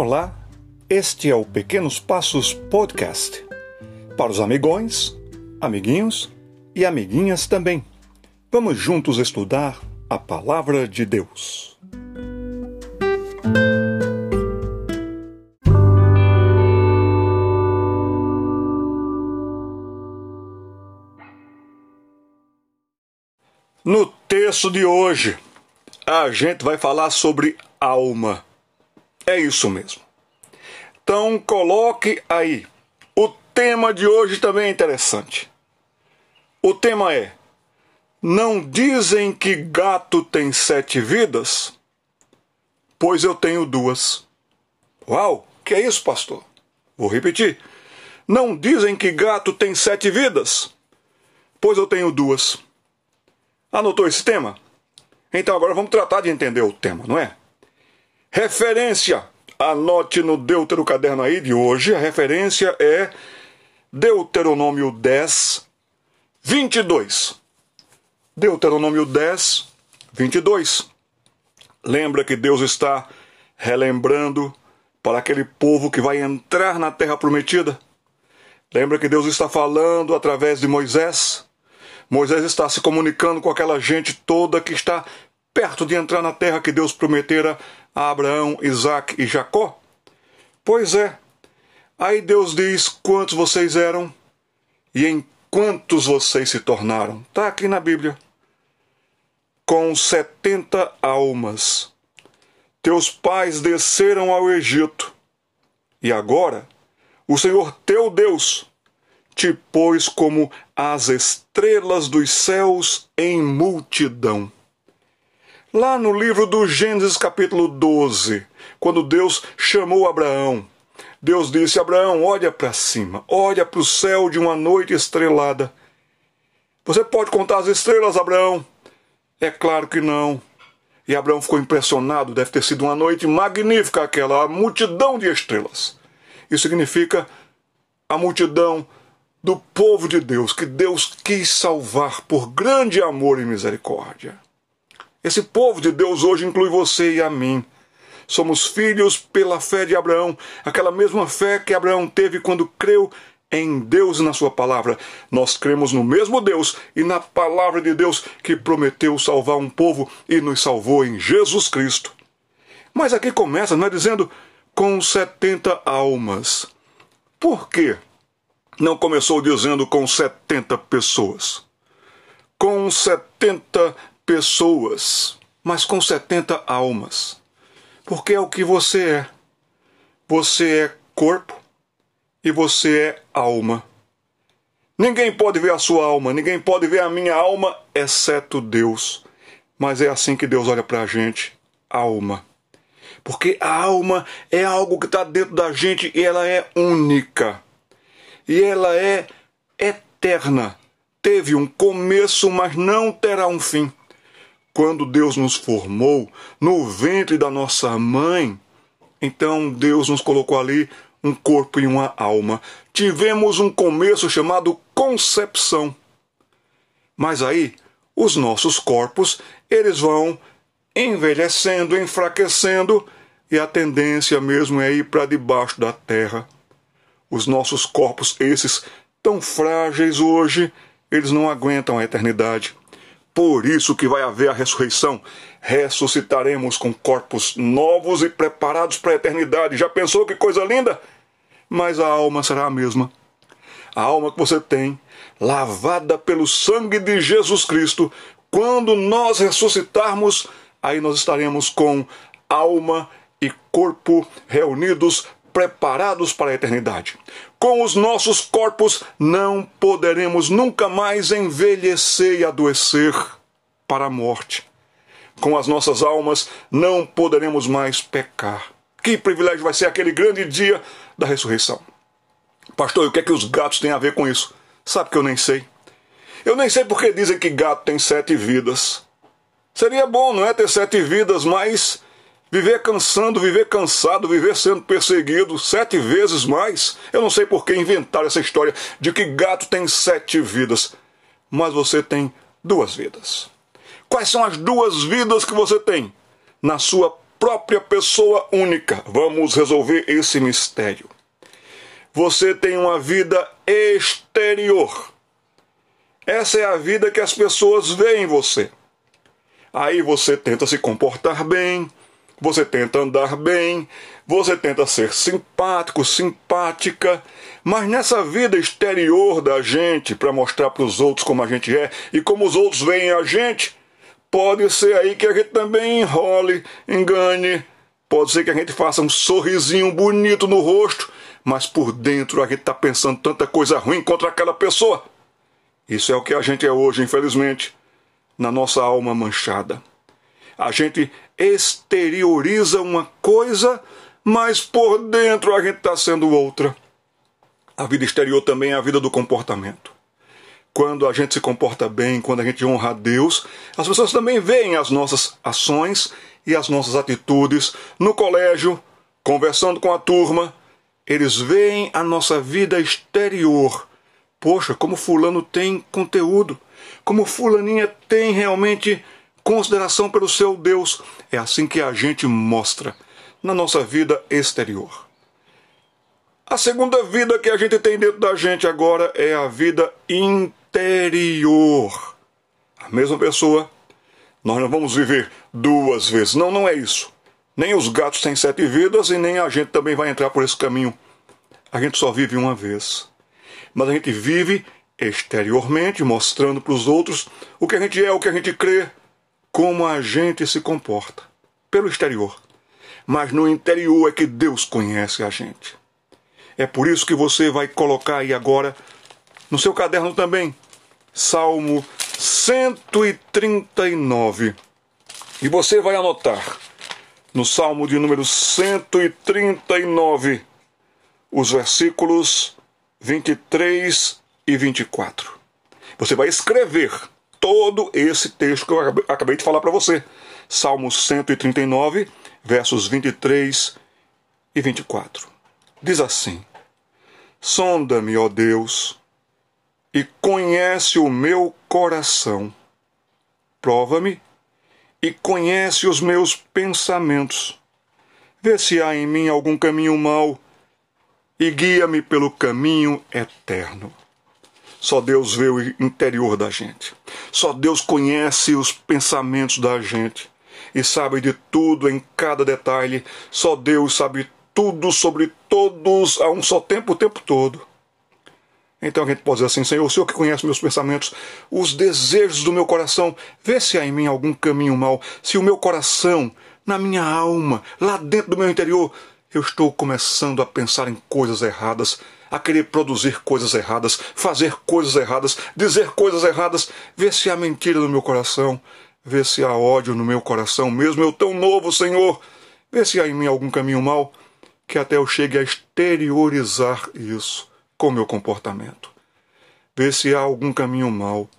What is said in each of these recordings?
Olá, este é o Pequenos Passos Podcast. Para os amigões, amiguinhos e amiguinhas também. Vamos juntos estudar a Palavra de Deus. No texto de hoje, a gente vai falar sobre alma. É isso mesmo. Então coloque aí. O tema de hoje também é interessante. O tema é: Não dizem que gato tem sete vidas? Pois eu tenho duas. Uau, que é isso, pastor? Vou repetir. Não dizem que gato tem sete vidas? Pois eu tenho duas. Anotou esse tema? Então agora vamos tratar de entender o tema, não é? Referência. Anote no Deutero Caderno aí de hoje. A referência é Deuteronômio 10, 22. Deuteronômio 10, 22. Lembra que Deus está relembrando para aquele povo que vai entrar na terra prometida? Lembra que Deus está falando através de Moisés? Moisés está se comunicando com aquela gente toda que está perto de entrar na terra que Deus prometera a Abraão, Isaac e Jacó? Pois é. Aí Deus diz quantos vocês eram e em quantos vocês se tornaram. Está aqui na Bíblia. Com setenta almas. Teus pais desceram ao Egito. E agora, o Senhor teu Deus te pôs como as estrelas dos céus em multidão. Lá no livro do Gênesis, capítulo 12, quando Deus chamou Abraão, Deus disse: Abraão, olha para cima, olha para o céu de uma noite estrelada. Você pode contar as estrelas, Abraão? É claro que não. E Abraão ficou impressionado, deve ter sido uma noite magnífica aquela, multidão de estrelas. Isso significa a multidão do povo de Deus, que Deus quis salvar por grande amor e misericórdia. Esse povo de Deus hoje inclui você e a mim. Somos filhos pela fé de Abraão, aquela mesma fé que Abraão teve quando creu em Deus e na Sua palavra. Nós cremos no mesmo Deus e na palavra de Deus que prometeu salvar um povo e nos salvou em Jesus Cristo. Mas aqui começa, não é dizendo com 70 almas. Por quê? Não começou dizendo com 70 pessoas. Com 70 pessoas, mas com 70 almas. Porque é o que você é. Você é corpo e você é alma. Ninguém pode ver a sua alma, ninguém pode ver a minha alma, exceto Deus. Mas é assim que Deus olha para a gente, alma. Porque a alma é algo que está dentro da gente e ela é única. E ela é eterna. Teve um começo, mas não terá um fim quando Deus nos formou no ventre da nossa mãe, então Deus nos colocou ali um corpo e uma alma. Tivemos um começo chamado concepção. Mas aí, os nossos corpos, eles vão envelhecendo, enfraquecendo, e a tendência mesmo é ir para debaixo da terra. Os nossos corpos, esses tão frágeis hoje, eles não aguentam a eternidade. Por isso que vai haver a ressurreição. Ressuscitaremos com corpos novos e preparados para a eternidade. Já pensou que coisa linda? Mas a alma será a mesma. A alma que você tem, lavada pelo sangue de Jesus Cristo, quando nós ressuscitarmos, aí nós estaremos com alma e corpo reunidos preparados para a eternidade. Com os nossos corpos não poderemos nunca mais envelhecer e adoecer para a morte. Com as nossas almas não poderemos mais pecar. Que privilégio vai ser aquele grande dia da ressurreição. Pastor, o que é que os gatos têm a ver com isso? Sabe que eu nem sei. Eu nem sei porque dizem que gato tem sete vidas. Seria bom, não é, ter sete vidas, mas Viver cansando, viver cansado, viver sendo perseguido sete vezes mais. Eu não sei por que inventaram essa história de que gato tem sete vidas. Mas você tem duas vidas. Quais são as duas vidas que você tem? Na sua própria pessoa única. Vamos resolver esse mistério. Você tem uma vida exterior. Essa é a vida que as pessoas veem em você. Aí você tenta se comportar bem, você tenta andar bem, você tenta ser simpático, simpática, mas nessa vida exterior da gente, para mostrar para os outros como a gente é e como os outros veem a gente, pode ser aí que a gente também enrole, engane, pode ser que a gente faça um sorrisinho bonito no rosto, mas por dentro a gente está pensando tanta coisa ruim contra aquela pessoa. Isso é o que a gente é hoje, infelizmente, na nossa alma manchada. A gente exterioriza uma coisa, mas por dentro a gente está sendo outra. A vida exterior também é a vida do comportamento. Quando a gente se comporta bem, quando a gente honra a Deus, as pessoas também veem as nossas ações e as nossas atitudes no colégio, conversando com a turma. Eles veem a nossa vida exterior. Poxa, como Fulano tem conteúdo, como Fulaninha tem realmente consideração pelo seu Deus. É assim que a gente mostra na nossa vida exterior. A segunda vida que a gente tem dentro da gente agora é a vida interior. A mesma pessoa, nós não vamos viver duas vezes. Não, não é isso. Nem os gatos têm sete vidas e nem a gente também vai entrar por esse caminho. A gente só vive uma vez. Mas a gente vive exteriormente, mostrando para os outros o que a gente é, o que a gente crê, como a gente se comporta pelo exterior. Mas no interior é que Deus conhece a gente. É por isso que você vai colocar aí agora no seu caderno também Salmo 139. E você vai anotar no Salmo de número 139 os versículos 23 e 24. Você vai escrever todo esse texto que eu acabei de falar para você. Salmo 139, versos 23 e 24. Diz assim: Sonda-me, ó Deus, e conhece o meu coração. Prova-me e conhece os meus pensamentos. Vê se há em mim algum caminho mau e guia-me pelo caminho eterno. Só Deus vê o interior da gente. Só Deus conhece os pensamentos da gente e sabe de tudo em cada detalhe. Só Deus sabe tudo sobre todos a um só tempo, o tempo todo. Então a gente pode dizer assim: Senhor, o Senhor que conhece meus pensamentos, os desejos do meu coração, vê se há em mim algum caminho mau, se o meu coração, na minha alma, lá dentro do meu interior, eu estou começando a pensar em coisas erradas a querer produzir coisas erradas, fazer coisas erradas, dizer coisas erradas, ver se há mentira no meu coração, ver se há ódio no meu coração, mesmo eu tão novo, Senhor, ver se há em mim algum caminho mau, que até eu chegue a exteriorizar isso com meu comportamento. Vê se há algum caminho mau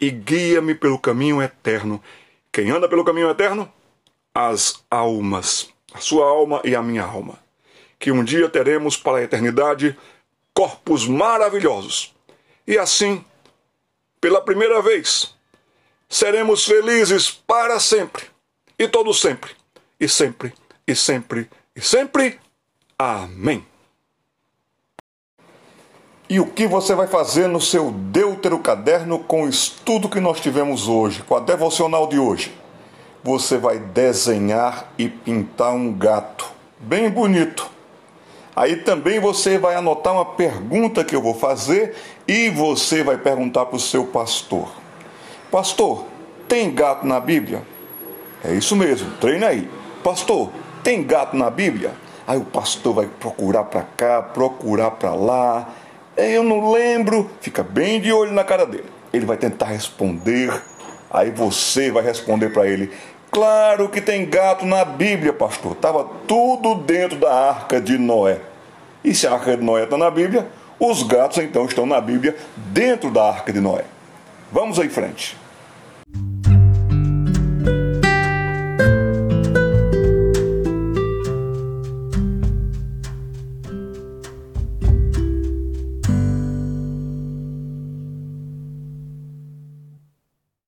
e guia-me pelo caminho eterno. Quem anda pelo caminho eterno? As almas, a sua alma e a minha alma. Que um dia teremos para a eternidade corpos maravilhosos. E assim, pela primeira vez, seremos felizes para sempre, e todo sempre, e sempre, e sempre, e sempre. Amém. E o que você vai fazer no seu Deutero Caderno com o estudo que nós tivemos hoje, com a devocional de hoje? Você vai desenhar e pintar um gato bem bonito Aí também você vai anotar uma pergunta que eu vou fazer e você vai perguntar para o seu pastor: Pastor, tem gato na Bíblia? É isso mesmo, treina aí. Pastor, tem gato na Bíblia? Aí o pastor vai procurar para cá, procurar para lá. Eu não lembro. Fica bem de olho na cara dele. Ele vai tentar responder. Aí você vai responder para ele: Claro que tem gato na Bíblia, pastor. Estava tudo dentro da arca de Noé. E se a arca de Noé está na Bíblia, os gatos então estão na Bíblia dentro da arca de Noé. Vamos em frente.